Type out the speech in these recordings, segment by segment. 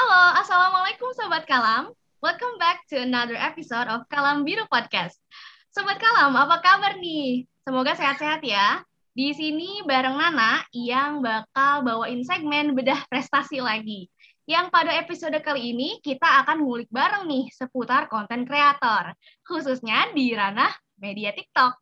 Halo, Assalamualaikum Sobat Kalam. Welcome back to another episode of Kalam Biru Podcast. Sobat Kalam, apa kabar nih? Semoga sehat-sehat ya. Di sini bareng Nana yang bakal bawain segmen bedah prestasi lagi. Yang pada episode kali ini kita akan ngulik bareng nih seputar konten kreator, khususnya di ranah media TikTok.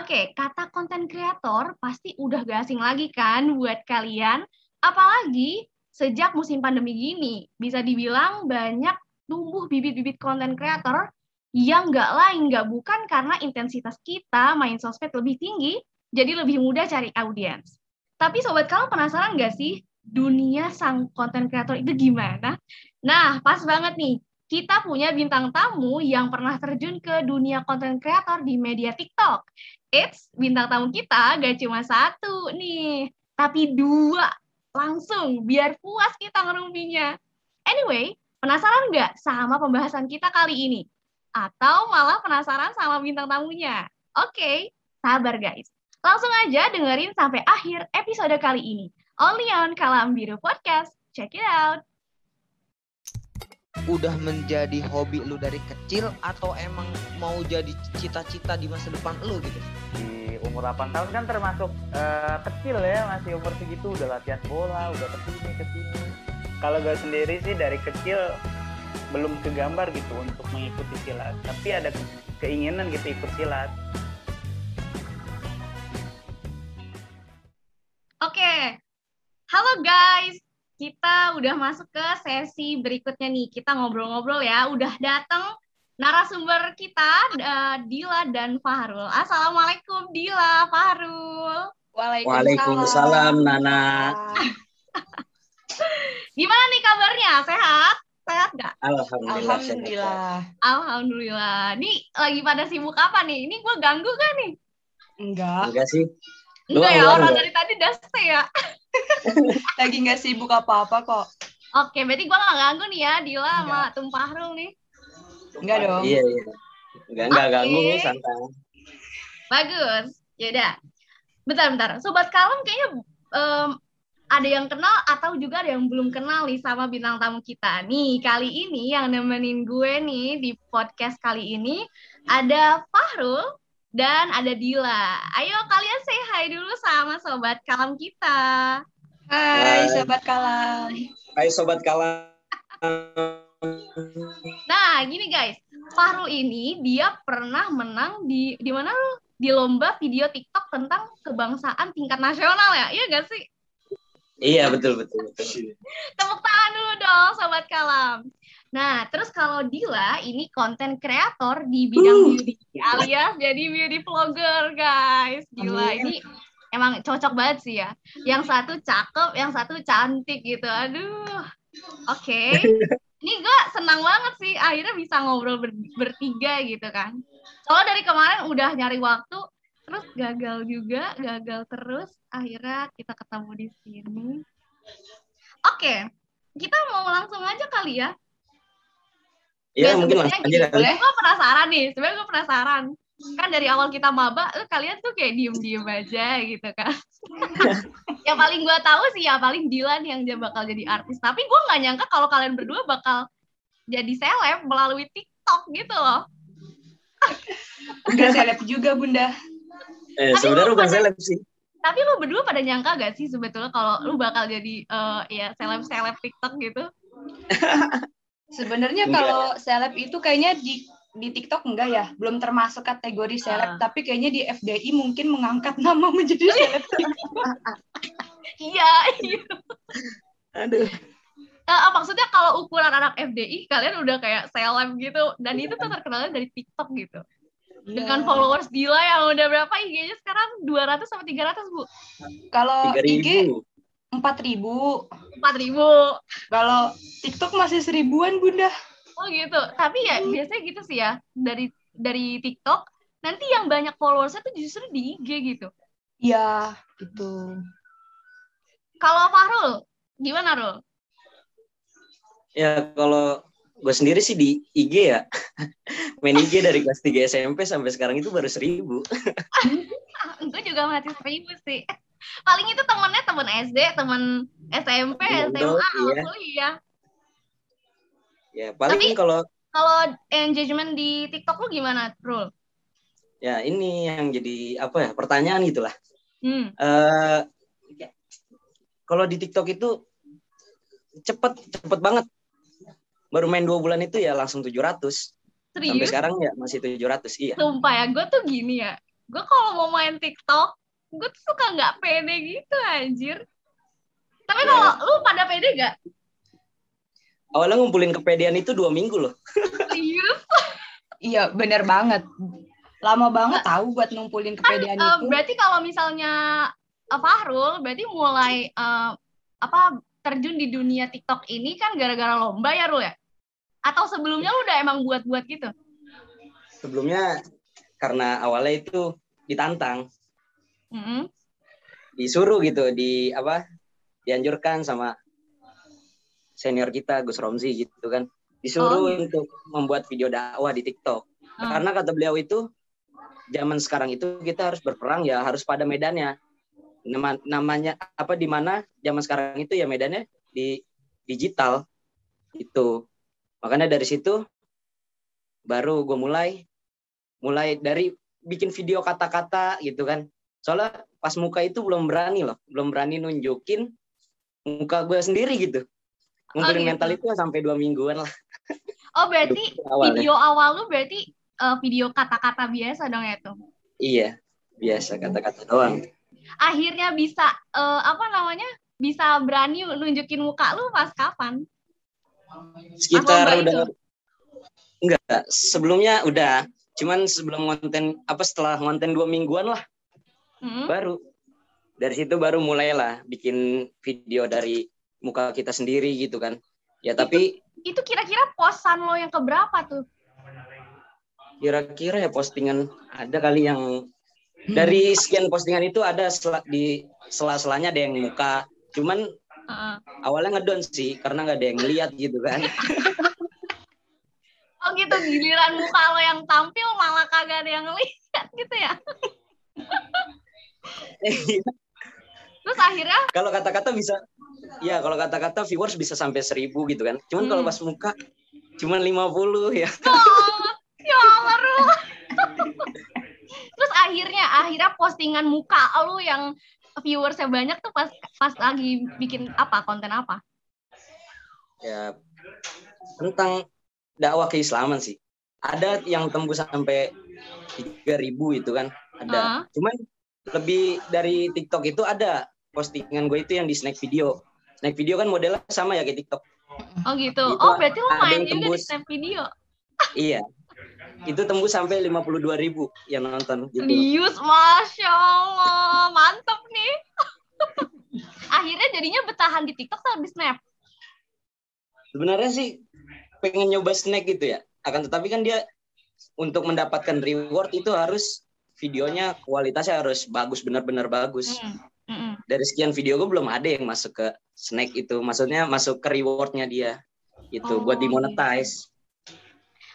Oke, kata konten kreator pasti udah gak asing lagi kan buat kalian, apalagi sejak musim pandemi gini, bisa dibilang banyak tumbuh bibit-bibit konten kreator yang nggak lain nggak bukan karena intensitas kita main sosmed lebih tinggi, jadi lebih mudah cari audiens. Tapi sobat kamu penasaran nggak sih dunia sang konten kreator itu gimana? Nah, pas banget nih. Kita punya bintang tamu yang pernah terjun ke dunia konten kreator di media TikTok. Eits, bintang tamu kita gak cuma satu nih, tapi dua langsung biar puas kita ngerumpinya. Anyway, penasaran nggak sama pembahasan kita kali ini? Atau malah penasaran sama bintang tamunya? Oke, sabar guys. Langsung aja dengerin sampai akhir episode kali ini. Only on Kalam Biru Podcast. Check it out. Udah menjadi hobi lu dari kecil atau emang mau jadi cita-cita di masa depan lu gitu? di umur 8 tahun kan termasuk eh, kecil ya masih umur segitu udah latihan bola udah ke sini ke sini. Kalau gue sendiri sih dari kecil belum kegambar gitu untuk mengikuti silat. Tapi ada keinginan gitu ikut silat Kita udah masuk ke sesi berikutnya nih. Kita ngobrol-ngobrol ya. Udah datang narasumber kita, eh, Dila dan Fahrul. Assalamualaikum Dila, Fahrul. Waalaikumsalam Nana. Gimana nih kabarnya? Sehat? Sehat nggak? Alhamdulillah. Alhamdulillah. Alhamdulillah. Nih lagi pada sibuk apa nih? Ini gue ganggu kan nih? Enggak. Enggak sih. Enggak ya, orang dari tadi udah stay ya. Lagi nggak sibuk apa-apa kok. Oke, berarti gue gak ganggu nih ya, Dila sama Tum Fahrul nih. Enggak dong. Iya iya. Enggak enggak Oke. ganggu santai. Bagus. Yaudah. Bentar-bentar. Sobat Kalem kayaknya em, ada yang kenal atau juga ada yang belum kenal nih sama bintang tamu kita. Nih, kali ini yang nemenin gue nih di podcast kali ini ada Fahrul dan ada Dila. Ayo kalian say hi dulu sama Sobat Kalem kita. Hai, Hai. sahabat kalam. Hai sobat kalam. Nah, gini guys. Fahrul ini dia pernah menang di di mana lu? Di lomba video TikTok tentang kebangsaan tingkat nasional ya. Iya gak sih? Iya betul betul betul. Tepuk tangan dulu dong, Sobat Kalam. Nah, terus kalau Dila ini konten kreator di bidang beauty alias jadi beauty vlogger, guys. Gila, Amin. ini emang cocok banget sih ya. Yang satu cakep, yang satu cantik gitu. Aduh. Oke. Ini gue senang banget sih akhirnya bisa ngobrol ber- bertiga gitu kan. Soalnya dari kemarin udah nyari waktu, terus gagal juga, gagal terus. Akhirnya kita ketemu di sini. Oke, kita mau langsung aja kali ya. Iya Gak mungkin langsung aja kali. Gue penasaran nih, sebenarnya gue penasaran. Kan dari awal kita maba, eh, kalian tuh kayak diem-diem aja gitu kan. yang paling gue tahu sih ya paling Dilan yang dia bakal jadi artis. Tapi gue nggak nyangka kalau kalian berdua bakal jadi seleb melalui TikTok gitu loh. Enggak seleb juga, Bunda. Eh, Tapi sebenarnya lu bukan seleb sih. Tapi lu berdua pada nyangka gak sih sebetulnya kalau lu bakal jadi eh, ya seleb-seleb TikTok gitu? Sebenarnya Enggak. kalau seleb itu kayaknya di di TikTok enggak ya, belum termasuk kategori seleb, Ah. tapi kayaknya di FDI mungkin mengangkat nama menjadi seleb. Iya, iya. Aduh. Eh, maksudnya kalau ukuran anak FDI kalian udah kayak seleb gitu dan itu tuh terkenalnya dari TikTok gitu. Dengan Iya. followers gila yang udah berapa IG-nya sekarang 200 sama 300, Bu? Kalau Tiga IG ribu. 4000, 4000. kalau TikTok masih seribuan, Bunda. Oh gitu. Tapi ya biasanya gitu sih ya dari dari TikTok nanti yang banyak followersnya tuh justru di IG gitu. Ya, gitu. Kalau Fahrul, gimana Rul? Ya kalau gue sendiri sih di IG ya. Main IG dari kelas 3 SMP sampai sekarang itu baru seribu. Gue juga masih seribu sih. Paling itu temennya temen SD, temen SMP, SMA, iya. kuliah. Ya paling Tapi- kalau Kalau engagement di TikTok lu gimana, Rul? ya ini yang jadi apa ya pertanyaan gitulah. Hmm. eh kalau di TikTok itu cepet cepet banget. Baru main dua bulan itu ya langsung 700 Sampai Serius? sekarang ya masih 700 iya. Sumpah ya, gue tuh gini ya. Gue kalau mau main TikTok, gue tuh suka nggak pede gitu anjir. Tapi Ya. kalau lu pada pede gak? Awalnya ngumpulin kepedean itu dua minggu loh. Serius? Iya, bener banget. Lama banget tahu buat ngumpulin kepedean Eh, itu. berarti kalau misalnya eh, Fahrul, berarti mulai eh, apa terjun di dunia TikTok ini kan gara-gara lomba ya, Rul ya? Atau sebelumnya lu udah emang buat-buat gitu? Sebelumnya karena awalnya itu ditantang, Mm-mm. disuruh gitu, di apa? Dianjurkan sama senior kita Gus Romzi gitu kan. Disuruh Oh. untuk membuat video dakwah di TikTok. Ah. Karena kata beliau itu zaman sekarang itu kita harus berperang ya harus pada medannya. Nama, namanya apa di mana zaman sekarang itu ya medannya di digital itu. Makanya dari situ baru gue mulai mulai dari bikin video kata-kata gitu kan. Soalnya pas muka itu belum berani loh, belum berani nunjukin muka gue sendiri gitu. Ngumpulin gitu. mental itu sampai dua mingguan lah Oh, berarti awalnya. video awal lu berarti eh, video kata-kata biasa dong ya tuh. Iya, biasa kata-kata doang. Akhirnya bisa eh, apa namanya? Bisa berani nunjukin muka lu pas kapan? sekitar udah itu? enggak sebelumnya udah cuman sebelum konten apa setelah konten dua mingguan lah Mm-mm. baru dari situ baru mulailah bikin video dari muka kita sendiri gitu kan ya tapi Itu kira-kira posan lo yang keberapa tuh? kira-kira ya postingan ada kali yang dari sekian postingan itu ada sela- di sela-selanya ada yang muka cuman Heeh. awalnya ngedon sih karena nggak ada yang lihat gitu kan Oh gitu, giliran muka lo yang tampil malah kagak ada yang lihat gitu ya. Terus akhirnya, kalau kata-kata bisa ya kalau kata-kata viewers bisa sampai seribu gitu kan cuman kalau Hmm. pas muka cuman 50 ya oh, ya Allah Ru. Terus akhirnya, akhirnya postingan muka lo yang viewersnya banyak tuh pas pas lagi bikin apa konten apa? ya tentang dakwah keislaman sih ada yang tembus sampai 3000 itu kan ada Ah. cuman lebih dari TikTok itu ada postingan gue itu yang di snack video. Snack video kan modelnya sama ya kayak TikTok. Oh gitu. Itu Oh berarti lo main juga di snap video. iya. Itu tembus sampai 52.000 yang nonton gitu. Serius, masya Allah, mantep nih. Akhirnya jadinya bertahan di TikTok atau di Snap? sebenarnya sih pengen nyoba snack gitu ya. Akan tetapi kan dia untuk mendapatkan reward itu harus videonya kualitasnya harus bagus benar-benar bagus Mm, dari sekian video gue belum ada yang masuk ke snack itu maksudnya masuk ke rewardnya dia gitu Oh, buat dimonetize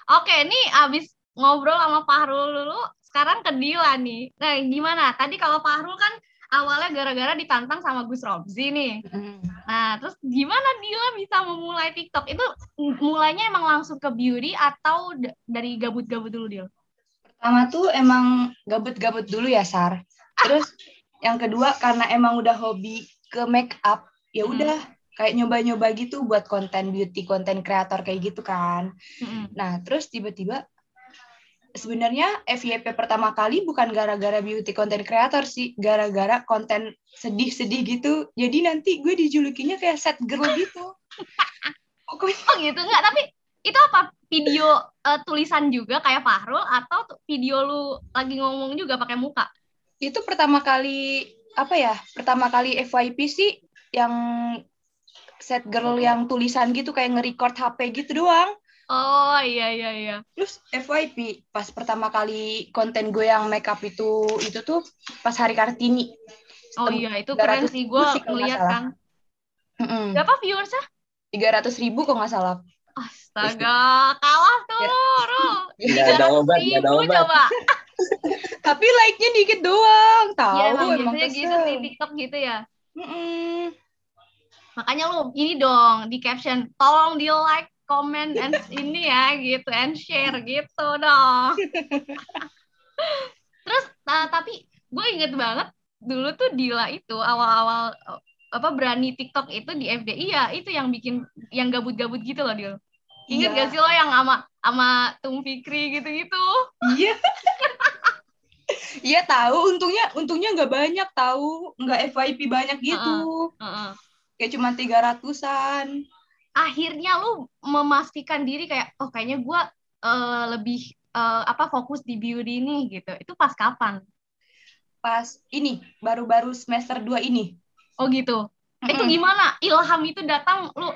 Oke, nih abis ngobrol sama Fahrul dulu, sekarang ke Dila nih. Nah, gimana? Tadi kalau Fahrul kan awalnya gara-gara ditantang sama Gus Robzi nih. Mm. Nah, terus gimana Dila bisa memulai TikTok? Itu mulainya emang langsung ke beauty atau dari gabut-gabut dulu, Dil? Pertama tuh emang gabut-gabut dulu ya, Sar. Terus yang kedua karena emang udah hobi ke make up, ya Hmm. udah kayak nyoba-nyoba gitu buat konten beauty, konten kreator kayak gitu kan. Mm-mm. Nah, terus tiba-tiba sebenarnya FYP pertama kali bukan gara-gara beauty content creator sih, gara-gara konten sedih-sedih gitu. Jadi nanti gue dijulukinya kayak sad girl gitu. Pokoknya Oh gitu, enggak. Tapi itu apa? Video eh, tulisan juga kayak Fahrul atau video lu lagi ngomong juga pakai muka? itu pertama kali apa ya? Pertama kali FYP sih yang sad girl yang tulisan gitu kayak nge-record HP gitu doang. Oh iya iya iya. Terus FYP pas pertama kali konten gue yang makeup itu itu tuh pas hari Kartini. Oh iya itu keren 300 sih gue ngeliat kan. Mm-mm. Berapa viewersnya? 300 ribu kok nggak salah. Astaga, kalah tuh, Ya. Rul. nggak ada obat nggak ada obat coba. Tapi like-nya dikit doang. Tahu Iya emang emang biasanya gitu sih TikTok gitu ya. Mm-mm. Makanya lu ini dong di caption, tolong di like comment and ini ya gitu and share gitu dong. Terus ta- tapi gue inget banget dulu tuh Dila itu awal-awal apa berani TikTok itu di FDI ya itu yang bikin yang gabut-gabut gitu loh Dil. Ingat Iya. gak sih lo yang sama sama Tung Fikri gitu-gitu? Iya. Iya tahu, untungnya untungnya nggak banyak tahu, nggak FYP banyak gitu. Heeh. Kayak cuma tiga ratusan. Akhirnya lu memastikan diri kayak oh kayaknya gue eh, lebih eh, apa fokus di beauty nih gitu. Itu pas kapan? Pas ini baru-baru semester 2 ini. Oh gitu. Itu Mm-mm. gimana? Ilham itu datang lu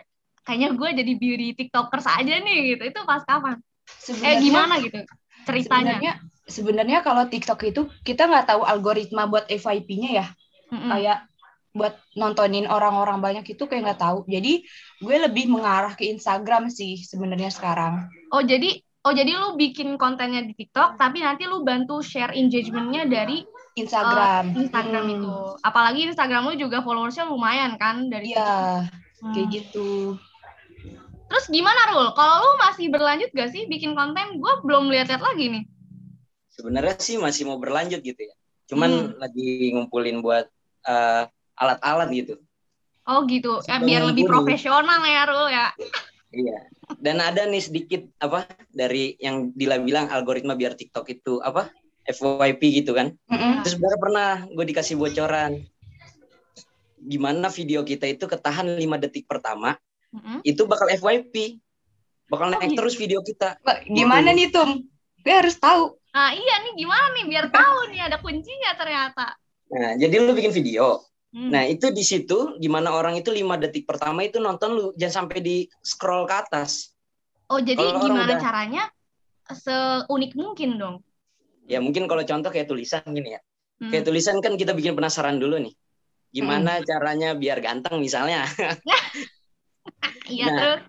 kayaknya gue jadi beauty tiktokers aja nih gitu. Itu pas kapan? Eh Sebenarnya- gimana gitu ceritanya? Sebenarnya sebenarnya kalau TikTok itu kita nggak tahu algoritma buat FYP-nya ya. Mm-mm. Kayak buat nontonin orang-orang banyak itu kayak nggak tahu. Jadi gue lebih mengarah ke Instagram sih sebenarnya sekarang. Oh jadi oh jadi lu bikin kontennya di TikTok tapi nanti lu bantu share engagement-nya dari Instagram. eh, Instagram Mm. itu. Apalagi Instagram lu juga followersnya lumayan kan dari Iya, Hmm. kayak gitu. Terus gimana Rul? Kalau lu masih berlanjut gak sih bikin konten? Gue belum lihat-lihat lagi nih. Sebenarnya sih masih mau berlanjut gitu ya. Cuman Hmm. lagi ngumpulin buat eh, alat-alat gitu. Oh gitu. Ya, biar lebih ngumpulin. profesional ya Rul ya. Iya. Dan ada nih sedikit apa dari yang Dila bilang algoritma biar TikTok itu apa FYP gitu kan. Mm-mm. Terus sebenarnya pernah gue dikasih bocoran. Gimana video kita itu ketahan 5 detik pertama Mm-mm. itu bakal FYP. Bakal Oh, naik gitu. terus video kita. Gimana nih Tum? Gue harus tahu. Nah iya nih gimana nih biar tahu nih ada kuncinya ternyata. Nah, jadi lu bikin video. Hmm. Nah, itu di situ gimana orang itu 5 detik pertama itu nonton lu jangan sampai di scroll ke atas. oh jadi orang gimana udah- caranya seunik mungkin dong. Ya mungkin kalau contoh kayak tulisan gini ya. Hmm. Kayak tulisan kan kita bikin penasaran dulu nih. Gimana caranya biar ganteng misalnya. Iya Nah, terus.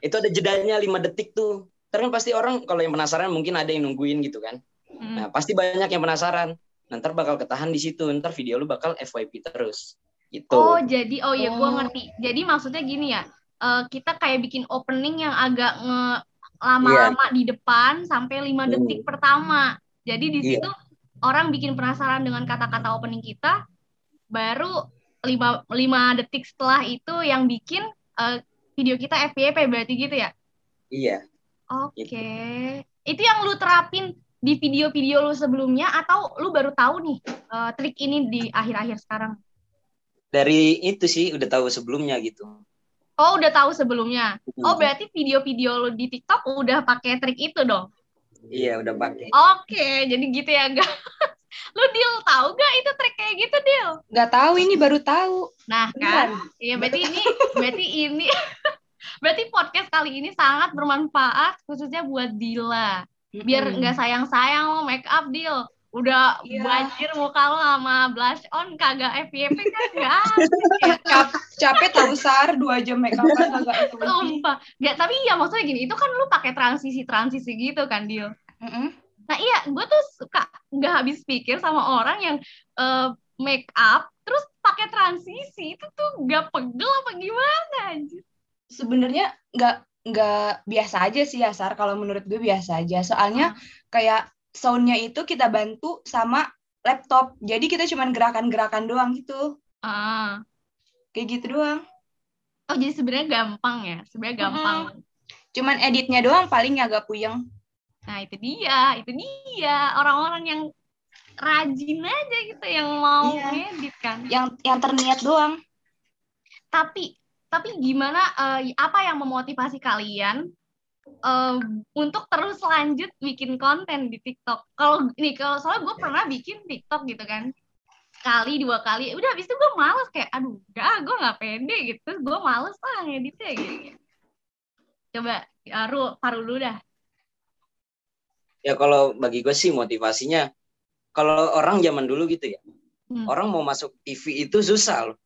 itu ada jedanya 5 detik tuh. Terus kan pasti orang kalau yang penasaran mungkin ada yang nungguin gitu kan. Hmm. Nah, pasti banyak yang penasaran. Ntar bakal ketahan di situ. Ntar video lu bakal FYP terus. Gitu. Oh jadi oh ya gue Oh. ngerti. Jadi maksudnya gini ya. eh, kita kayak bikin opening yang agak nge lama-lama di depan sampai 5 Hmm. detik pertama. Jadi di Iya. situ orang bikin penasaran dengan kata-kata opening kita baru 5 5 detik setelah itu yang bikin eh, video kita FYP berarti gitu ya. Iya. Oke. Gitu. Itu yang lu terapin di video-video lu sebelumnya atau lu baru tahu nih eh, trik ini di akhir-akhir sekarang? Dari itu sih udah tahu sebelumnya gitu. Oh, udah tahu sebelumnya. Oh, Hmm. berarti video-video lu di TikTok udah pakai trik itu dong. Iya, udah pakai. Oke, jadi gitu ya, enggak. Lu Dil tahu gak itu trik kayak gitu, Dil? Nggak tahu ini baru tahu. Nah, kan. Iya, berarti ini berarti ini berarti podcast kali ini sangat bermanfaat khususnya buat Dila. Biar nggak sayang-sayang lo make up, Dil. Udah Iya. banjir muka lo sama blush on kagak FYP kan enggak. Cap- capek tahu sar dua jam make upan kagak itu. Sumpah. Nggak, tapi ya maksudnya gini, itu kan lu pakai transisi-transisi gitu kan, Dil. Mm-mm. Nah iya, gue tuh suka nggak habis pikir sama orang yang eh, make up terus pakai transisi itu tuh nggak pegel apa gimana anjir. Sebenarnya nggak nggak biasa aja sih ya Sar. Kalau menurut gue biasa aja. Soalnya kayak soundnya itu kita bantu sama laptop. Jadi kita cuman gerakan-gerakan doang gitu. Ah. Kayak gitu doang. Oh jadi sebenarnya gampang ya, sebenarnya gampang. Cuman editnya doang paling agak puyeng. Nah itu dia, itu dia orang-orang yang rajin aja gitu yang mau Iya. ngedit kan. Yang yang terniat doang. Tapi tapi gimana eh, apa yang memotivasi kalian eh, untuk terus lanjut bikin konten di TikTok? Kalau nih kalau soalnya gue pernah bikin TikTok gitu kan sekali dua kali udah habis itu gue males kayak aduh enggak gue nggak pede gitu gue males lah ngeditnya gitu coba Aru paru dulu dah Ya kalau bagi gue sih motivasinya kalau orang zaman dulu gitu ya. Hmm. Orang mau masuk TV itu susah loh.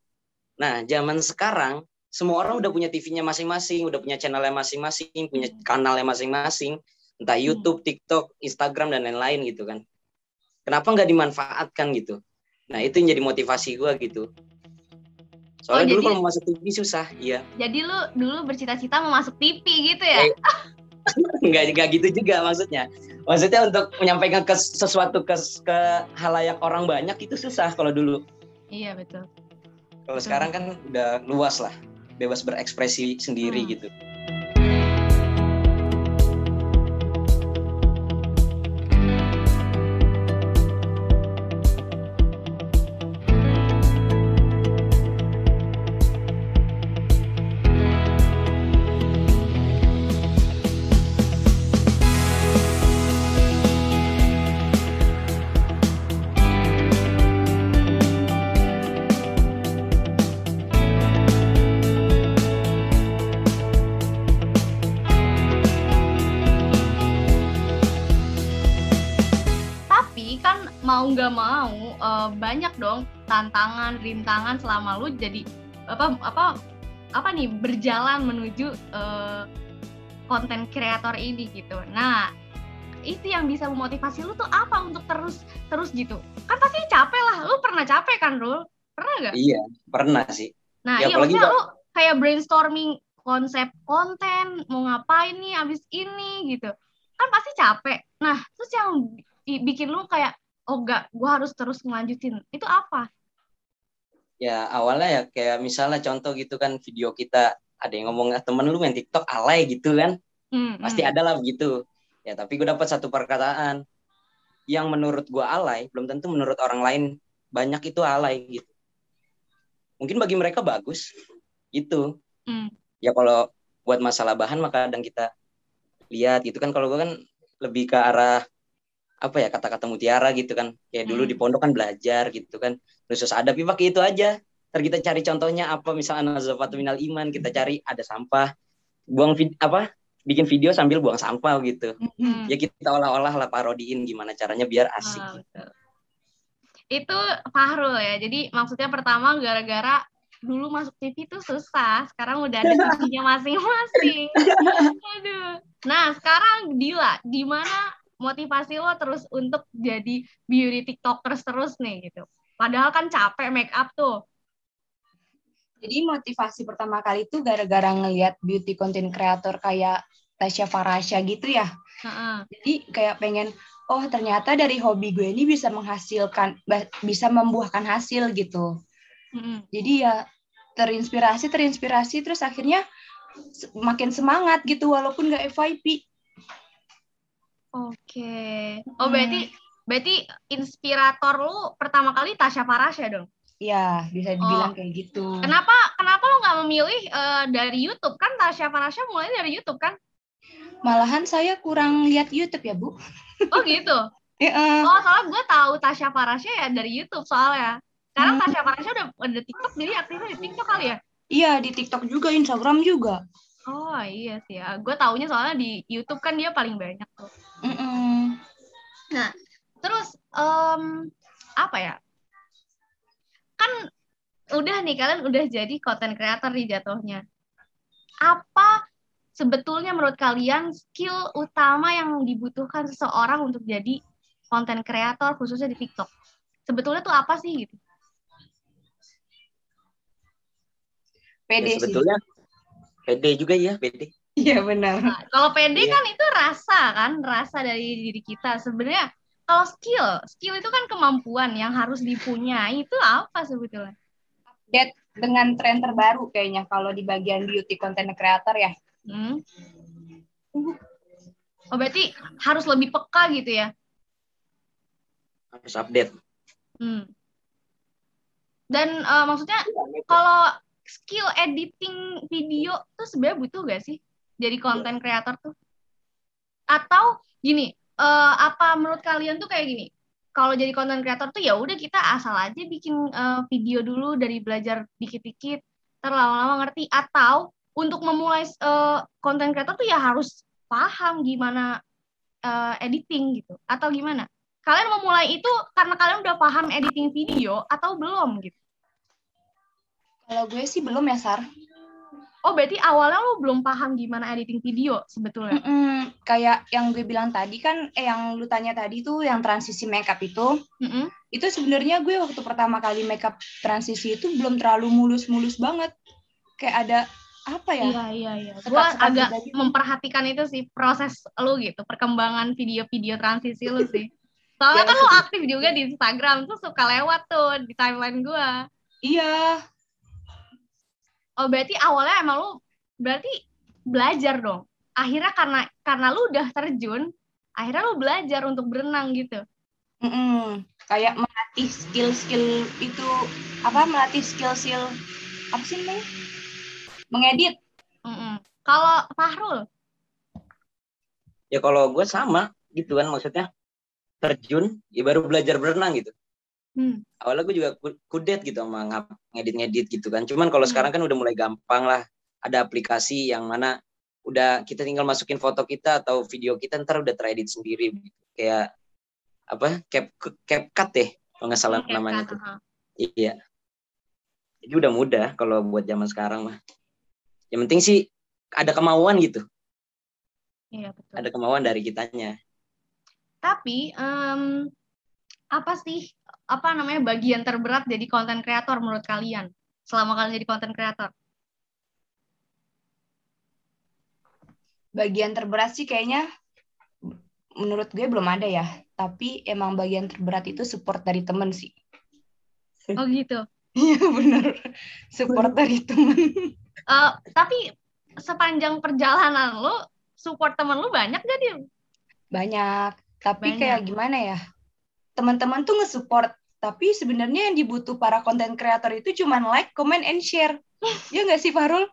Nah, zaman sekarang semua orang udah punya TV-nya masing-masing, udah punya channelnya masing-masing, punya kanalnya masing-masing, entah YouTube, TikTok, Instagram dan lain-lain gitu kan. Kenapa nggak dimanfaatkan gitu? Nah, itu yang jadi motivasi gue gitu. Soalnya Oh, dulu jadi- kalau mau masuk TV susah, iya. Jadi lu dulu bercita-cita mau masuk TV gitu ya? Eh, Enggak enggak gitu juga maksudnya. Maksudnya untuk menyampaikan ke sesuatu ke ke halayak orang banyak itu susah kalau dulu. Iya betul. Kalau sekarang kan udah luas lah, bebas berekspresi sendiri Hmm. gitu. Tantangan, rintangan selama lu jadi apa apa apa nih berjalan menuju eh, konten kreator ini gitu. Nah, itu yang bisa memotivasi lu tuh apa untuk terus terus gitu? Kan pasti capek lah. Lu pernah capek kan, Rul? Pernah nggak? Iya, pernah sih. Nah, Ya, iya apalagi maksudnya lu kayak brainstorming konsep konten, mau ngapain nih abis ini gitu. Kan pasti capek. Nah, terus yang bi- bikin lu kayak oh enggak, gua harus terus ngelanjutin. Itu apa? Ya awalnya ya kayak misalnya contoh gitu kan video kita ada yang ngomong "Ah, temen lu main TikTok alay gitu kan. Hmm, Pasti ada lah begitu. Ya tapi gue dapat satu perkataan yang menurut gua alay, belum tentu menurut orang lain banyak itu alay gitu. Mungkin bagi mereka bagus gitu. Hmm. Ya kalau buat masalah bahan maka kadang kita lihat gitu kan kalau gua kan lebih ke arah apa ya kata-kata mutiara gitu kan kayak dulu Hmm. di pondok kan belajar gitu kan khusus adab ya pakai itu aja ntar kita cari contohnya apa misalnya nazafatu minal iman kita cari ada sampah buang vid- apa bikin video sambil buang sampah gitu Hmm. ya kita olah-olah lah parodiin gimana caranya biar asik Ah, betul. Itu Fahrul ya. Jadi maksudnya pertama gara-gara dulu masuk TV itu susah, sekarang udah ada TV-nya masing-masing. Aduh. Nah, sekarang Dila, di mana motivasi lo terus untuk jadi beauty tiktokers terus nih gitu. Padahal kan capek make up tuh. Jadi motivasi pertama kali itu gara-gara ngelihat beauty content creator kayak Tasya Farasya gitu ya. Heeh. Jadi kayak pengen, oh ternyata dari hobi gue ini bisa menghasilkan, bisa membuahkan hasil gitu. Mm-mm. Jadi ya terinspirasi, terinspirasi, terus akhirnya makin semangat gitu walaupun nggak FYP. Oke. Oh berarti berarti inspirator lu pertama kali Tasya Farasya dong. Ya bisa dibilang Oh. kayak gitu. Kenapa kenapa lo nggak memilih eh, dari YouTube kan Tasya Farasya mulai dari YouTube kan? Malahan saya kurang lihat YouTube ya Bu. Oh gitu. Ya, eh, Oh soalnya gue tahu Tasya Farasya ya dari YouTube soalnya. Sekarang Hmm. Tasya Farasya udah ada TikTok jadi aktifnya di TikTok kali ya? Iya di TikTok juga, Instagram juga. Oh iya sih ya. Gue taunya soalnya di YouTube kan dia paling banyak tuh. Mm-mm. Terus em, apa ya? Kan udah nih kalian udah jadi content creator nih jatuhnya. Apa sebetulnya menurut kalian skill utama yang dibutuhkan seseorang untuk jadi content creator khususnya di TikTok? Sebetulnya tuh apa sih gitu? Pede Ya, sih. sebetulnya pede juga ya pede Iya benar. Nah, kalau PD Iya. kan itu rasa kan, rasa dari diri kita. Sebenarnya kalau skill, skill itu kan kemampuan yang harus dipunyai. Itu apa sebetulnya? Update dengan tren terbaru kayaknya kalau di bagian beauty content creator ya. Hmm? Oh berarti harus lebih peka gitu ya? harus update Hmm. Dan eh, maksudnya kalau skill editing video tuh sebenarnya butuh gak sih jadi konten kreator tuh? Atau gini, eh, apa menurut kalian tuh kayak gini? Kalau jadi konten kreator tuh ya udah kita asal aja bikin eh, video dulu dari belajar dikit-dikit, ntar lama-lama ngerti. Atau untuk memulai konten kreator tuh ya harus paham gimana eh, editing gitu, atau gimana? Kalian memulai itu karena kalian udah paham editing video atau belum gitu? Kalau gue sih belum ya Sar. Oh, berarti awalnya lu belum paham gimana editing video sebetulnya. Mm-mm. kayak yang gue bilang tadi kan eh yang lu tanya tadi tuh yang transisi makeup itu Mm-mm. itu sebenarnya gue waktu pertama kali makeup transisi itu belum terlalu mulus-mulus banget kayak ada apa ya Iya, iya, iya. Gue agak gitu. memperhatikan itu sih proses lu gitu, perkembangan video-video transisi lu sih. Soalnya Ya, kan lu aktif juga di Instagram tuh suka lewat tuh di timeline gua. iya Oh, berarti awalnya emang lu berarti belajar dong. Akhirnya karena karena lu udah terjun, akhirnya lu belajar untuk berenang gitu. Mm-mm. kayak melatih skill-skill itu apa melatih skill-skill apa sih namanya mengedit Mm-mm. Kalau Fahrul, Ya kalau gue sama gitu kan maksudnya terjun ya baru belajar berenang gitu. Hmm, Awalnya gue juga ku- kudet gitu sama ngedit-ngedit gitu kan. Cuman kalau Hmm. sekarang kan udah mulai gampang lah. Ada aplikasi yang mana udah kita tinggal masukin foto kita atau video kita ntar udah teredit sendiri gitu. Kayak apa? Cap CapCut deh kalau nggak salah kayak namanya tuh. aha. Iya. Jadi udah mudah kalau buat zaman sekarang mah. Yang penting sih ada kemauan gitu. Iya betul. Ada kemauan dari kitanya. Tapi em, apa sih apa namanya bagian terberat jadi konten kreator menurut kalian selama kalian jadi konten kreator? bagian terberat sih kayaknya menurut gue belum ada ya tapi emang bagian terberat itu support dari temen sih Oh gitu. iya bener support dari temen Eh, tapi sepanjang perjalanan lu support temen lu banyak gak dia? banyak tapi Banyak. kayak gimana ya teman-teman tuh nge-support tapi sebenarnya yang dibutuh para konten kreator itu cuman like, comment, and share ya nggak sih Farul?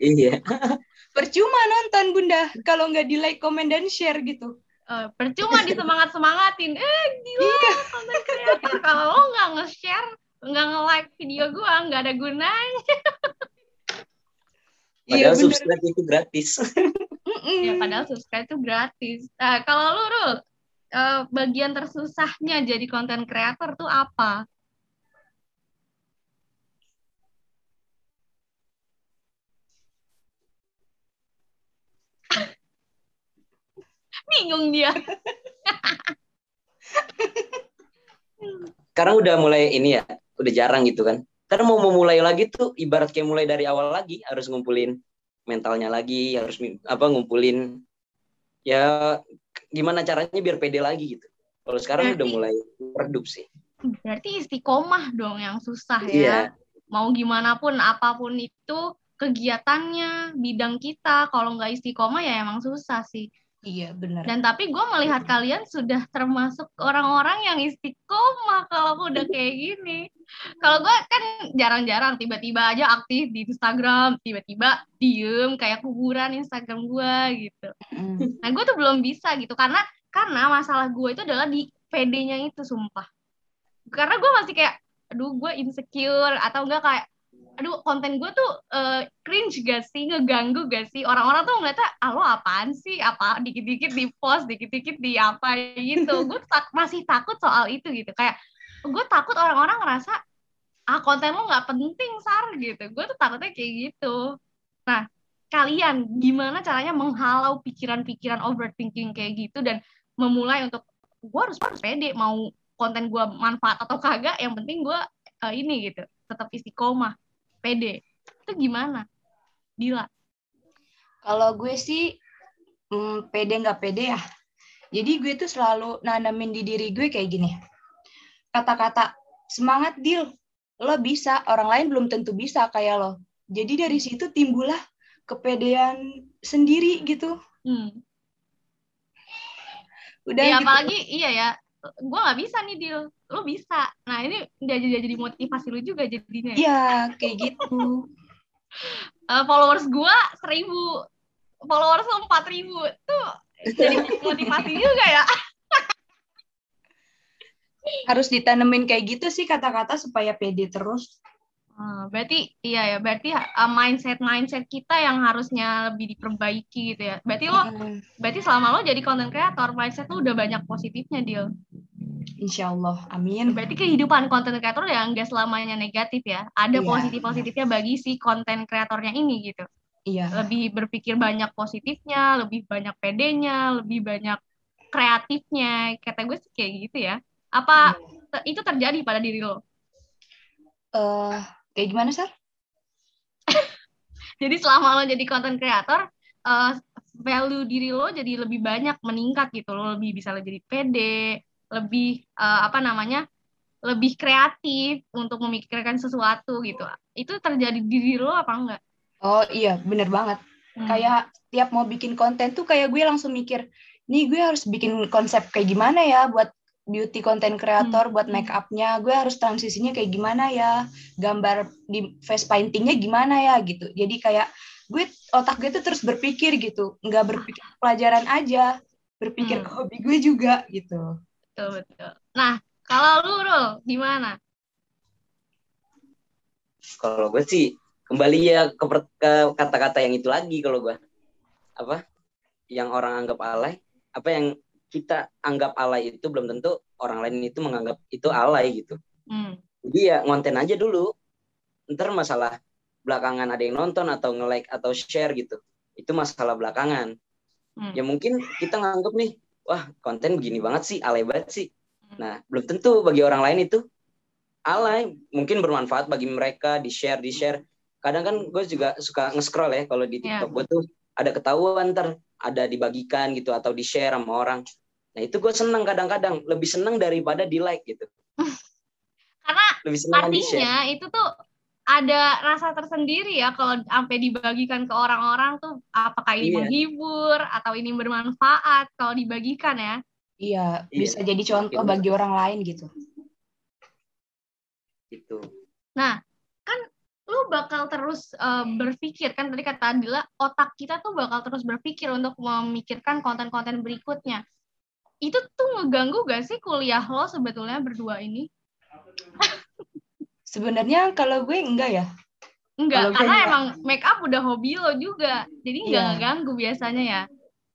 Iya. percuma nonton bunda kalau nggak di like, comment, dan share gitu Eh, percuma disemangat semangatin. Eh gila konten kreator kalau lo nggak nge-share nggak nge-like video gua nggak ada gunanya. Padahal bener. subscribe itu gratis. Mm-mm. Ya padahal subscribe itu gratis. Nah, kalau lu Rul, eh, bagian tersusahnya jadi konten kreator tuh apa? Bingung dia. Sekarang udah mulai ini ya, udah jarang gitu kan. Karena mau memulai lagi tuh ibarat kayak mulai dari awal lagi, harus ngumpulin mentalnya lagi, harus apa ngumpulin ya gimana caranya biar pede lagi gitu. Kalau sekarang udah Berarti- mulai redup sih. Berarti istiqomah dong yang susah ya. Iya. Mau gimana pun, apa pun itu kegiatannya, bidang kita, kalau nggak istiqomah ya emang susah sih. Iya bener Dan tapi gue melihat kalian sudah termasuk orang-orang yang istiqomah kalau udah kayak gini. Kalau gue kan jarang-jarang tiba-tiba aja aktif di Instagram, tiba-tiba diem kayak kuburan Instagram gue gitu. Mm. Nah gue tuh belum bisa gitu karena karena masalah gue itu adalah di PD-nya itu sumpah. Karena gue masih kayak, aduh gue insecure atau enggak kayak, aduh konten gue tuh eh, cringe gak sih, ngeganggu gak sih? Orang-orang tuh ngeliatnya, ah lo apaan sih? Apa dikit-dikit di post, dikit-dikit di apa gitu. gue tak, masih takut soal itu gitu. Kayak gue takut orang-orang ngerasa, ah konten lo nggak penting sar gitu. Gue tuh takutnya kayak gitu. Nah kalian gimana caranya menghalau pikiran-pikiran overthinking kayak gitu dan memulai untuk gue harus harus pede mau konten gue manfaat atau kagak yang penting gue eh, ini gitu tetap istiqomah pede itu gimana Dila Kalau gue sih hmm, pede nggak pede ya. Jadi gue tuh selalu nanamin di diri gue kayak gini. Kata-kata semangat deal. Lo bisa, orang lain belum tentu bisa kayak lo. Jadi dari situ timbullah kepedean sendiri gitu. hmm. Udah ya gitu. apalagi iya ya gue nggak bisa nih deal lu bisa nah ini udah jadi jadi motivasi lu juga jadinya Iya, kayak gitu. Eh, followers gue seribu followers lu empat ribu tuh jadi motivasi juga ya Harus ditanemin kayak gitu sih kata-kata supaya pede terus. Ah, berarti iya ya, berarti uh, mindset mindset kita yang harusnya lebih diperbaiki gitu ya. Berarti lo, Mm, berarti selama lo jadi content creator, mindset lo udah banyak positifnya deal. Insya Allah, amin. Berarti kehidupan konten kreator ya nggak selamanya negatif ya. Ada Iya. positif-positifnya bagi si konten kreatornya ini gitu. Iya, Lebih berpikir banyak positifnya, lebih banyak pedenya, lebih banyak kreatifnya. Kata gue sih kayak gitu ya. Apa te- itu terjadi pada diri lo? Eh, kayak gimana, Sar? Jadi selama lo jadi konten kreator, eh, value diri lo jadi lebih banyak meningkat gitu. Lo lebih bisa lo jadi pede, lebih eh, apa namanya? lebih kreatif untuk memikirkan sesuatu gitu. Itu terjadi di diri lo apa enggak? Oh iya, bener banget. Hmm. Kayak tiap mau bikin konten tuh kayak gue langsung mikir, nih gue harus bikin konsep kayak gimana ya buat beauty content creator, buat Hmm. make upnya, gue harus transisinya kayak gimana ya, gambar di face paintingnya gimana ya gitu. Jadi kayak gue otak gue tuh terus berpikir gitu, nggak berpikir pelajaran aja, berpikir Hmm. ke hobi gue juga gitu. Betul, betul. Nah, kalau lu, Rul, gimana? Kalau gue sih kembali ya ke, ke kata-kata yang itu lagi kalau gue apa yang orang anggap alay apa yang kita anggap alay itu belum tentu orang lain itu menganggap itu alay gitu Hmm. jadi ya ngonten aja dulu ntar masalah belakangan ada yang nonton atau nge-like atau share gitu itu masalah belakangan Hmm. ya mungkin kita nganggap nih wah konten begini banget sih alay banget sih. Hmm. nah belum tentu bagi orang lain itu alay. Mungkin bermanfaat bagi mereka di share di share kadang kan gue juga suka nge-scroll ya kalau di Iya. TikTok gue tuh ada ketahuan ntar ada dibagikan gitu atau di share sama orang. Nah itu gue seneng kadang-kadang. Lebih seneng daripada di like gitu. Karena lebih seneng di share artinya itu tuh ada rasa tersendiri ya kalau sampai dibagikan ke orang-orang tuh apakah ini Iya. menghibur atau ini bermanfaat kalau dibagikan ya. Iya, Iya. bisa jadi contoh Gitu. bagi orang lain gitu. gitu Kan lu bakal terus eh, berpikir kan tadi kata Adila otak kita tuh bakal terus berpikir untuk memikirkan konten-konten berikutnya. Itu tuh ngeganggu gak sih kuliah lo sebetulnya berdua ini? Sebenarnya kalau gue enggak ya. Enggak, Kalau gue karena enggak. emang make up udah hobi lo juga. Jadi nggak Iya. ngeganggu biasanya ya.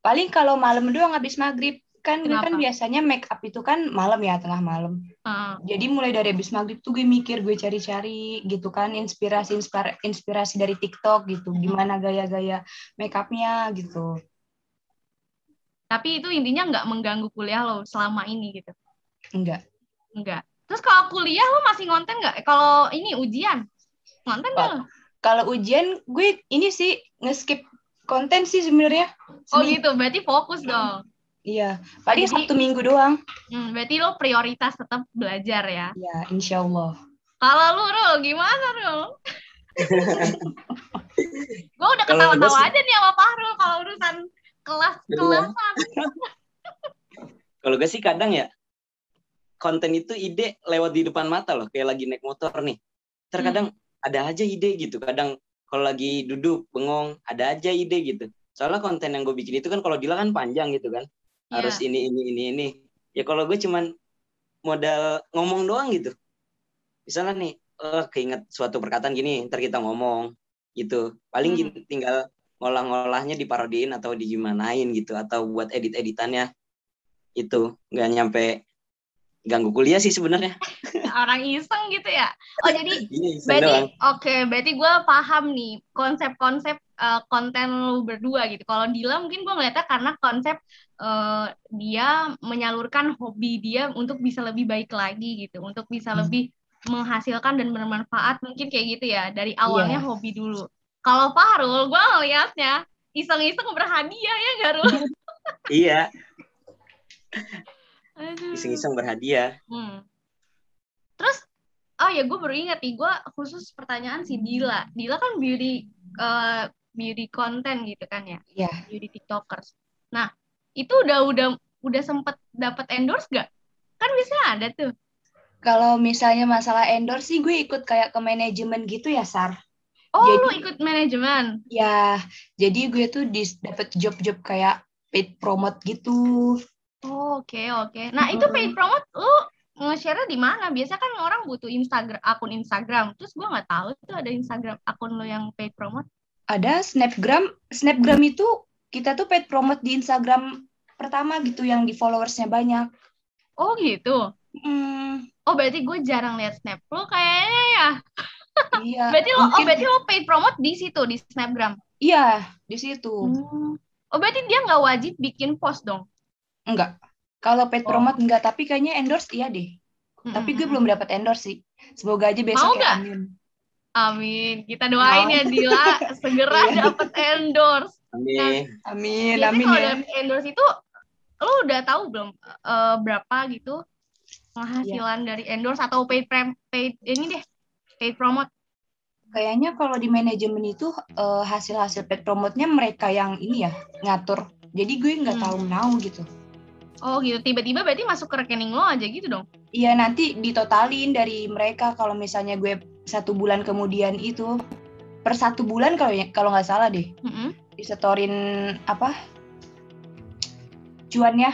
Paling kalau malam doang habis maghrib. Kan gue kan Kenapa? biasanya make up itu kan malam ya, tengah malam. Heeh. Jadi mulai dari habis maghrib tuh gue mikir, gue cari-cari gitu kan inspirasi inspira- inspirasi dari TikTok gitu. Gimana gaya-gaya make upnya gitu. Tapi itu intinya nggak mengganggu kuliah lo selama ini gitu. Enggak. Enggak. Terus kalau kuliah lo masih ngonten nggak? Eh, Kalau ini ujian, ngonten nggak lo? Kalau ujian gue ini sih nge-skip konten sih sebenarnya. Oh gitu, berarti fokus dong. Iya. Paling Jadi- Sabtu Minggu doang. Hmm, berarti lo prioritas tetap belajar ya. Ya, insya Allah. Kalau lu, Rul, gimana, Rul? gue udah ketawa-tawa aja nih sama Fahrul kalau urusan kelas Berdua. kelasan. kalau gue sih kadang ya konten itu ide lewat di depan mata loh kayak lagi naik motor nih. Terkadang ada aja ide gitu kadang kalau lagi duduk bengong ada aja ide gitu. Soalnya konten yang gue bikin itu kan kalau Dila kan panjang gitu kan. Harus Iya. ini ini ini ini. Ya kalau gue cuman modal ngomong doang gitu. Misalnya nih eh keinget suatu perkataan gini ntar kita ngomong gitu. Paling Hmm. tinggal ngolah-ngolahnya diparodiin atau digimanain gitu atau buat edit-editannya. Itu nggak nyampe ganggu kuliah sih sebenarnya Orang iseng gitu ya. Oh jadi Iya, iseng berarti oke, berarti gue paham nih konsep-konsep eh, konten lu berdua gitu. Kalau Dila mungkin gue ngeliatnya karena konsep eh, dia menyalurkan hobi dia untuk bisa lebih baik lagi gitu, untuk bisa Hmm. lebih menghasilkan dan bermanfaat mungkin kayak gitu ya dari awalnya Iya. hobi dulu. Kalau Fahrul, gue ngeliatnya iseng-iseng berhadiah ya gak Rul? iya. Iseng-iseng berhadiah Hmm. Terus, oh ya gue baru ingat nih, gue khusus pertanyaan si Dila. Dila kan beauty eh, beauty content gitu kan ya, Iya. beauty tiktokers. Nah, itu udah udah udah sempet dapat endorse gak? Kan biasanya ada tuh. Kalau misalnya masalah endorse sih gue ikut kayak ke manajemen gitu ya, Sar. Oh, Jadi- lu ikut manajemen. Ya, jadi gue tuh dis- dapet job-job kayak paid promote gitu. Oh, oke oke. Nah, itu paid promote lu nge-share di mana? Biasa kan orang butuh Instagram akun Instagram. Terus gue nggak tahu tuh ada Instagram akun lo yang paid promote. Ada Snapgram. Snapgram itu kita tuh paid promote di Instagram pertama gitu yang di followersnya banyak. Oh, gitu. Hmm, Oh berarti gue jarang lihat snap lo kayaknya ya. iya. Berarti lo, oh Mungkin- berarti lo paid promote di situ di snapgram. Iya, di situ. Hmm. Oh berarti dia nggak wajib bikin post dong. Enggak. Kalau paid Oh. promote enggak, tapi kayaknya endorse iya deh. Tapi gue belum dapat endorse sih. Semoga aja besok Mau ya. Amin. Amin. Kita doain Mau. ya Dila segera Iya. dapat endorse. Amin. Amin, Biasanya amin kalau ya. endorse itu lo udah tahu belum eh, berapa gitu penghasilan Iya. dari endorse atau paid prem, paid ini deh paid promote. Kayaknya kalau di manajemen itu eh, hasil-hasil paid promote-nya mereka yang ini ya ngatur. Jadi gue nggak Hmm. tahu tahu gitu. Oh gitu tiba-tiba berarti masuk ke rekening lo aja gitu dong. Iya nanti ditotalin dari mereka kalau misalnya gue satu bulan kemudian itu per satu bulan kalau ya- kalau nggak salah deh Mm-mm. disetorin apa cuannya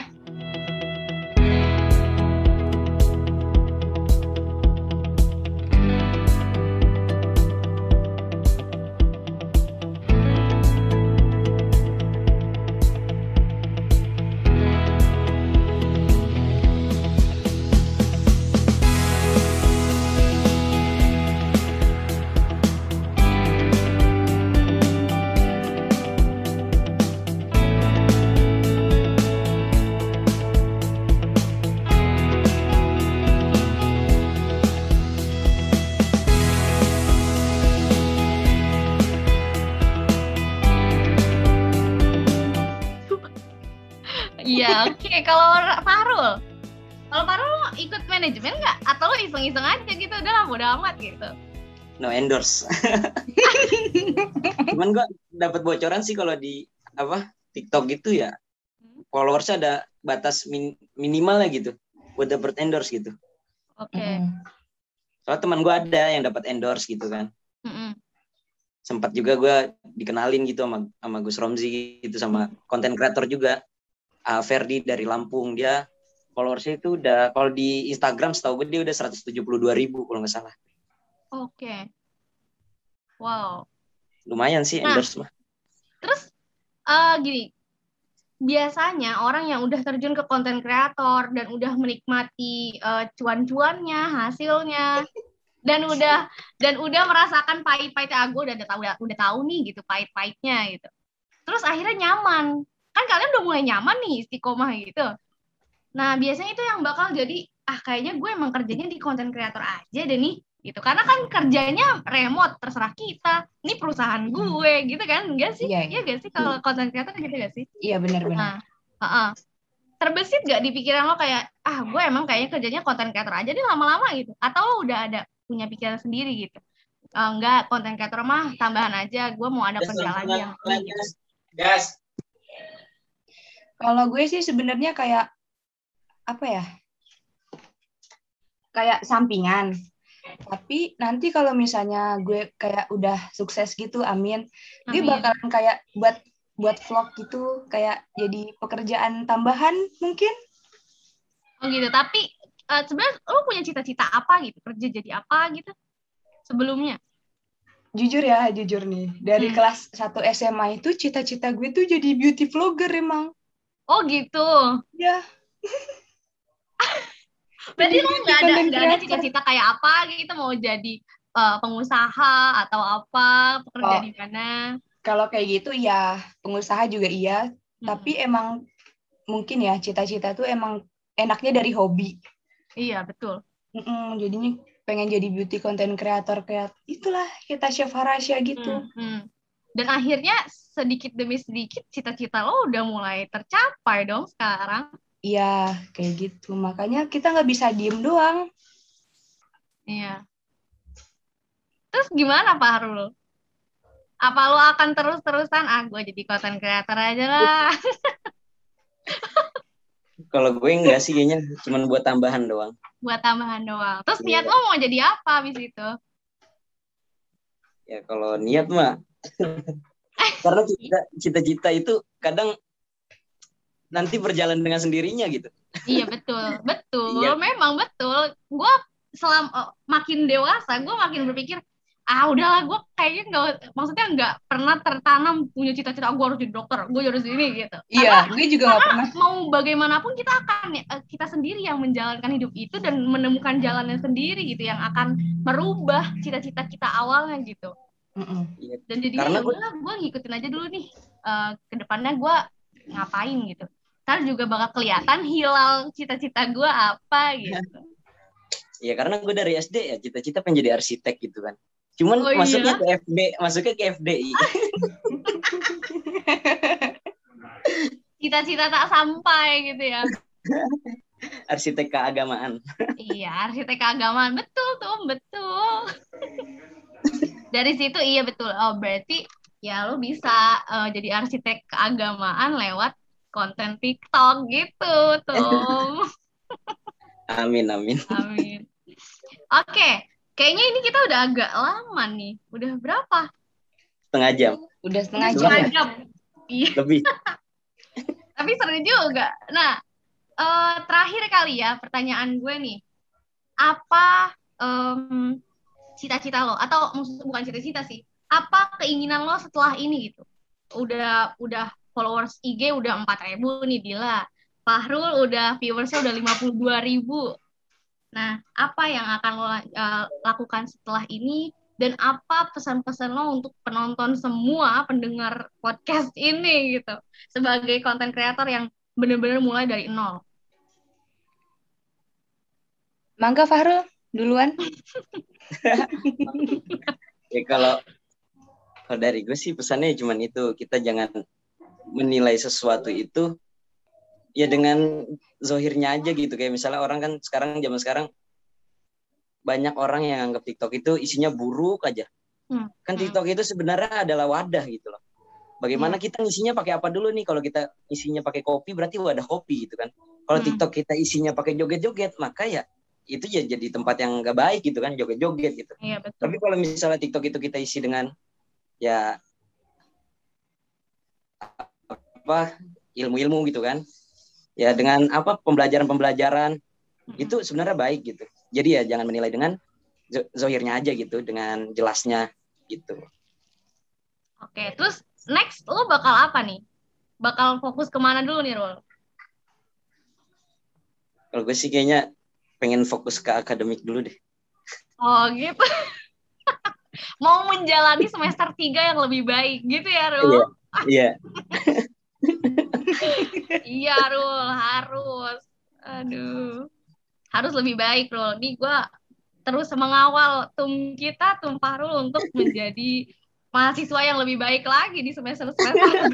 Iya oke kalau Ra- Farul kalau Farul lo ikut manajemen nggak atau lo iseng-iseng aja gitu udah lah bodo amat gitu. No endorse. Cuman gua dapat bocoran sih kalau di apa TikTok gitu ya. Followersnya ada batas min- minimalnya gitu buat dapat endorse gitu. Oke. Mm-mm. Soalnya teman gua ada yang dapat endorse gitu kan. Mm-mm. Sempat juga gua dikenalin gitu sama sama Gus Romzi gitu sama konten kreator juga. Ah, Ferdi dari Lampung dia followersnya itu udah kalau di Instagram setahu gue dia udah 172 ribu kalau nggak salah. Oke. Wow. Lumayan sih Nah. endorse mah. Terus eh gini, biasanya orang yang udah terjun ke konten kreator dan udah menikmati eh, cuan-cuannya, hasilnya, dan udah dan udah merasakan pahit-pahitnya, ah, gue udah tahu udah, udah tahu nih gitu pahit-pahitnya gitu. Terus akhirnya nyaman, kan kalian udah mulai nyaman nih istiqomah gitu. Nah biasanya itu yang bakal jadi ah kayaknya gue emang kerjanya di konten kreator aja deh nih gitu. Karena kan kerjanya remote terserah kita. Ini perusahaan gue gitu kan? Enggak sih? Iya, iya gak sih kalau konten kreator gitu gak sih? Iya benar-benar nah heeh. terbesit gak di pikiran lo kayak ah gue emang kayaknya kerjanya konten kreator aja deh lama-lama gitu? Atau lo udah ada punya pikiran sendiri gitu? Eh, enggak konten kreator mah tambahan aja gue mau ada kerja lagi yang Gas. Kalau gue sih sebenarnya kayak apa ya? Kayak sampingan. Tapi nanti kalau misalnya gue kayak udah sukses gitu, amin. Gue Amin. bakalan kayak buat buat vlog gitu, kayak jadi pekerjaan tambahan mungkin. oh gitu tapi eh, sebenarnya lo punya cita-cita apa gitu kerja jadi apa gitu sebelumnya Jujur ya, jujur nih. Dari Hmm. kelas 1 SMA itu cita-cita gue tuh jadi beauty vlogger emang. Oh gitu Ya, Berarti lo nggak ada nggak ada cita-cita kayak apa gitu mau jadi eh, pengusaha atau apa pekerja Oh. di mana? kalau kayak gitu ya pengusaha juga iya, Hmm. tapi emang mungkin ya cita-cita tuh emang enaknya dari hobi. iya betul. Mm-mm, jadinya pengen jadi beauty content creator kayak itulah kita Chef Harasya gitu. Hmm, hmm. Dan akhirnya sedikit demi sedikit cita-cita lo udah mulai tercapai dong sekarang. Iya kayak gitu. Makanya kita nggak bisa diem doang. Iya. Terus gimana Pak Harul? Apa lo akan terus-terusan ah gue jadi content creator aja lah. Kalau gue enggak sih kayaknya cuman buat tambahan doang. buat tambahan doang. Terus niat Iya. lo mau jadi apa abis itu? Ya kalau niat mah karena cita- cita-cita itu kadang nanti berjalan dengan sendirinya gitu. Iya betul, betul, Iya. memang betul. Gue selam eh, makin dewasa, gue makin berpikir ah udahlah gue kayaknya nggak maksudnya nggak pernah tertanam punya cita-cita gue harus jadi dokter gue harus ini gitu Iya, gue juga gak pernah. mau bagaimanapun kita akan eh, kita sendiri yang menjalankan hidup itu dan menemukan jalannya sendiri gitu yang akan merubah cita-cita kita awalnya gitu Mm-mm. dan jadi Karena ya gua- udahlah gue ngikutin aja dulu nih eh ke depannya gue ngapain gitu ntar juga bakal kelihatan hilal cita-cita gue apa gitu Ya karena gue dari SD ya cita-cita pengen jadi arsitek gitu kan. Cuman Oh, iya? masuknya ke FB, masuknya ke FDI. cita-cita tak sampai gitu ya arsitek keagamaan. iya arsitek keagamaan betul tuh betul dari situ iya betul oh berarti ya lo bisa eh, jadi arsitek keagamaan lewat konten TikTok gitu tuh Amin amin. Amin. Oke, kayaknya ini kita udah agak lama nih. Udah berapa? Setengah jam Udah setengah jam. Setengah ya? jam. Iya, lebih. tapi seru juga. Nah, eh, terakhir kali ya pertanyaan gue nih. Apa em, cita-cita lo? Atau bukan cita-cita sih. Apa keinginan lo setelah ini gitu? Udah udah followers IG udah 4000 nih Dila. Fahrul udah viewersnya udah 52 ribu. Nah, apa yang akan lo eh, lakukan setelah ini? Dan apa pesan-pesan lo untuk penonton semua pendengar podcast ini gitu? Sebagai konten kreator yang benar-benar mulai dari nol. Mangga Fahrul, duluan. Ya kalau kalau dari gue sih pesannya cuman itu kita jangan menilai sesuatu itu ya dengan zohirnya aja gitu kayak misalnya orang kan sekarang zaman sekarang banyak orang yang anggap TikTok itu isinya buruk aja. Hmm. Kan TikTok itu sebenarnya adalah wadah gitu loh. Bagaimana Iya. kita ngisinya pakai apa dulu nih? Kalau kita isinya pakai kopi berarti wadah kopi gitu kan. Kalau Hmm. TikTok kita isinya pakai joget-joget maka ya itu ya jadi tempat yang gak baik gitu kan joget-joget gitu. Iya betul. Tapi kalau misalnya TikTok itu kita isi dengan ya apa ilmu-ilmu gitu kan, ya dengan apa pembelajaran-pembelajaran itu sebenarnya baik gitu. Jadi ya jangan menilai dengan zo- zohirnya aja gitu, dengan jelasnya gitu. Oke, terus next lo bakal apa nih? Bakal fokus ke mana dulu nih, Rul? Kalau gue sih kayaknya pengen fokus ke akademik dulu deh. Oh gitu. Mau menjalani semester 3 yang lebih baik gitu ya, Rul? Iya, Iya, Rul, harus. Aduh. Harus lebih baik, Rul. Nih gue terus mengawal tum kita, tum Fahrul untuk menjadi mahasiswa yang lebih baik lagi di semester-semester.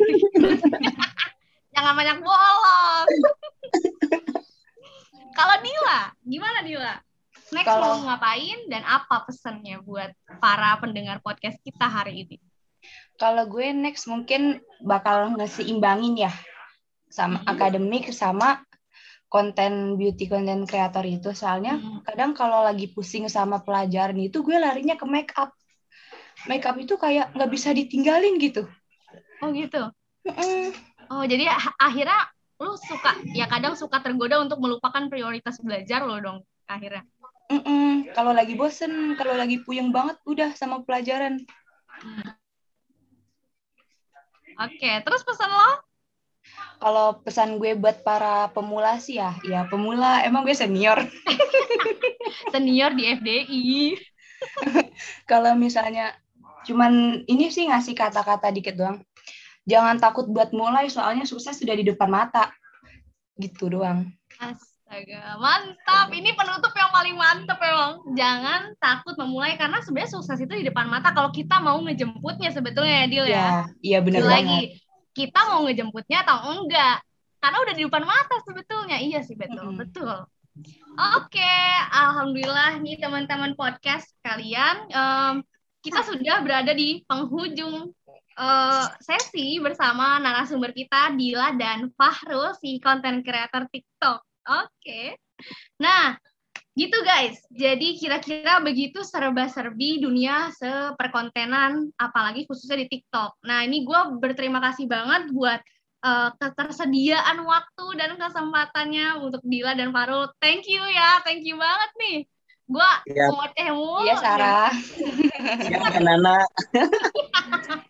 Jangan banyak bolos. Kalau Dila, gimana Dila? Next Kalau- mau ngapain dan apa pesannya buat para pendengar podcast kita hari ini? Kalau gue next mungkin bakal ngeseimbangin ya sama Mhm. akademik sama konten beauty content creator itu soalnya Hmm. kadang kalau lagi pusing sama pelajaran itu gue larinya ke make up make up itu kayak nggak bisa ditinggalin gitu Oh gitu. Mm-mm. Oh, jadi akhirnya lu suka ya kadang suka tergoda untuk melupakan prioritas belajar lo dong akhirnya. Kalau lagi bosen kalau lagi puyeng banget udah sama pelajaran Oke, terus pesan lo? kalau pesan gue buat para pemula sih ya ya pemula emang gue senior Senior di FDI. kalau misalnya cuman ini sih ngasih kata-kata dikit doang jangan takut buat mulai soalnya sukses sudah di depan mata gitu doang Astaga, mantap. Ini penutup yang paling mantap emang. Jangan takut memulai karena sebenarnya sukses itu di depan mata kalau kita mau ngejemputnya sebetulnya ya, Dil ya. ya iya bener Sekali banget lagi, kita mau ngejemputnya atau enggak? Karena udah di depan mata sebetulnya. Iya sih betul, Mm-mm. betul. Oke, alhamdulillah nih teman-teman podcast kalian, em, kita sudah berada di penghujung eh, sesi bersama narasumber kita Dila dan Fahrul si konten kreator TikTok. Oke. Nah, gitu guys. Jadi kira-kira begitu serba-serbi dunia seperkontenan apalagi khususnya di TikTok. Nah, ini gue berterima kasih banget buat eh, ketersediaan waktu dan kesempatannya untuk Dila dan Farul. Thank you ya, thank you banget nih. Gue Iya. ngoceh mulu. Iya Sarah. Siap Nana.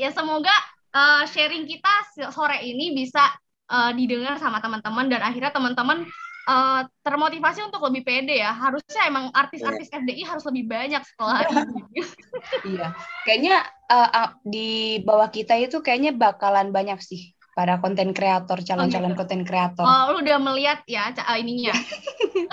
Ya semoga eh, sharing kita sore ini bisa eh, didengar sama teman-teman dan akhirnya teman-teman eh, termotivasi untuk lebih pede ya. Harusnya emang artis-artis FDI harus lebih banyak setelah ini. Iya. Kayaknya uh, uh, di bawah kita itu kayaknya bakalan banyak sih para konten kreator, calon-calon gitu. konten kreator. Oh, lu udah melihat ya eh, ininya.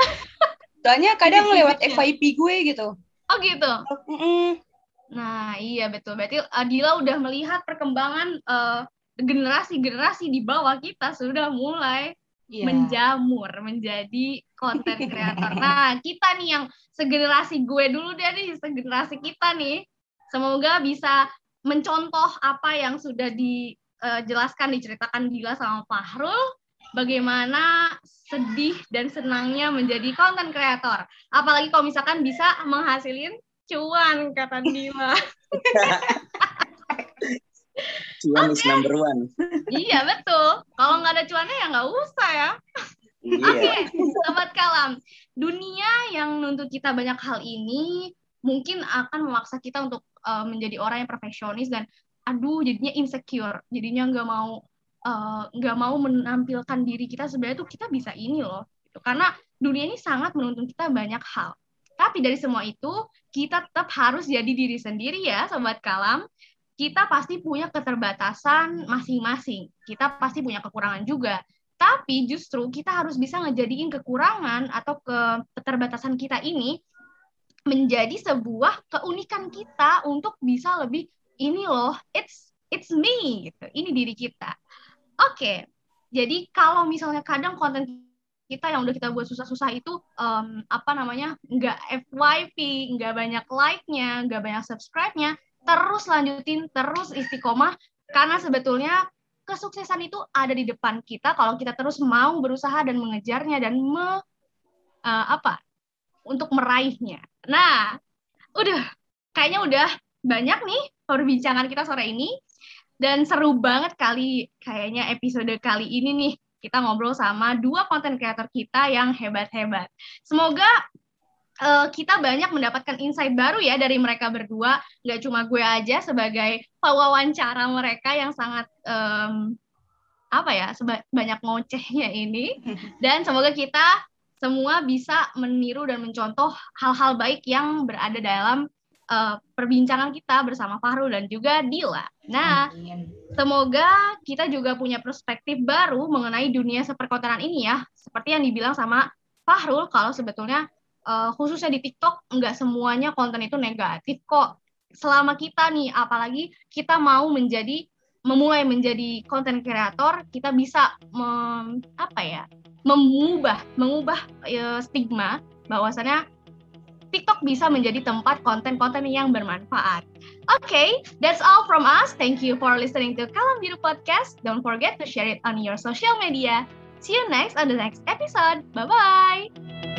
Soalnya kadang lewat. FYP gue gitu. Oh gitu. Mm-mm. Nah, iya betul. Berarti Adila udah melihat perkembangan eh, generasi-generasi di bawah kita sudah mulai Iya. menjamur menjadi konten kreator. Nah, kita nih yang segenerasi gue dulu deh nih, segenerasi kita nih, semoga bisa mencontoh apa yang sudah dijelaskan, diceritakan Dila sama Fahrul, bagaimana sedih dan senangnya menjadi konten kreator. Apalagi kalau misalkan bisa menghasilin cuan, kata Dila. Cuan is number one. iya, betul. Kalau nggak ada cuannya ya nggak usah ya. Oke, Iya. sobat kalam. Dunia yang nuntut kita banyak hal ini mungkin akan memaksa kita untuk uh, menjadi orang yang profesionis dan aduh jadinya insecure, jadinya nggak mau uh, nggak mau menampilkan diri kita sebenarnya tuh kita bisa ini loh. Gitu. Karena dunia ini sangat menuntut kita banyak hal. Tapi dari semua itu kita tetap harus jadi diri sendiri ya, sobat kalam. Kita pasti punya keterbatasan masing-masing. Kita pasti punya kekurangan juga. Tapi justru kita harus bisa ngejadiin kekurangan atau ke keterbatasan kita ini menjadi sebuah keunikan kita untuk bisa lebih ini loh, it's it's me gitu. Ini diri kita. Oke. Jadi kalau misalnya kadang konten kita yang udah kita buat susah-susah itu em, apa namanya nggak FYP, nggak banyak like-nya, nggak banyak subscribe-nya, terus lanjutin, terus istiqomah karena sebetulnya kesuksesan itu ada di depan kita kalau kita terus mau berusaha dan mengejarnya dan me, eh, apa untuk meraihnya. Nah, udah kayaknya udah banyak nih perbincangan kita sore ini dan seru banget kali kayaknya episode kali ini nih kita ngobrol sama dua konten kreator kita yang hebat-hebat. Semoga eh, kita banyak mendapatkan insight baru ya dari mereka berdua. Nggak cuma gue aja sebagai pewawancara mereka yang sangat em, apa ya banyak ngocehnya ini. Dan semoga kita semua bisa meniru dan mencontoh hal-hal baik yang berada dalam eh, perbincangan kita bersama Fahrul dan juga Dila. Nah, Amin. Semoga kita juga punya perspektif baru mengenai dunia seperkontenan ini ya. Seperti yang dibilang sama Fahrul, kalau sebetulnya eh, khususnya di TikTok nggak semuanya konten itu negatif kok. Selama kita nih, apalagi kita mau menjadi memulai menjadi konten kreator, kita bisa mem- apa ya, mengubah mengubah eh, stigma bahwasannya TikTok bisa menjadi tempat konten-konten yang bermanfaat. Okay, that's all from us. Thank you for listening to Kalam Biru Podcast. Don't forget to share it on your social media. See you next on the next episode. Bye bye.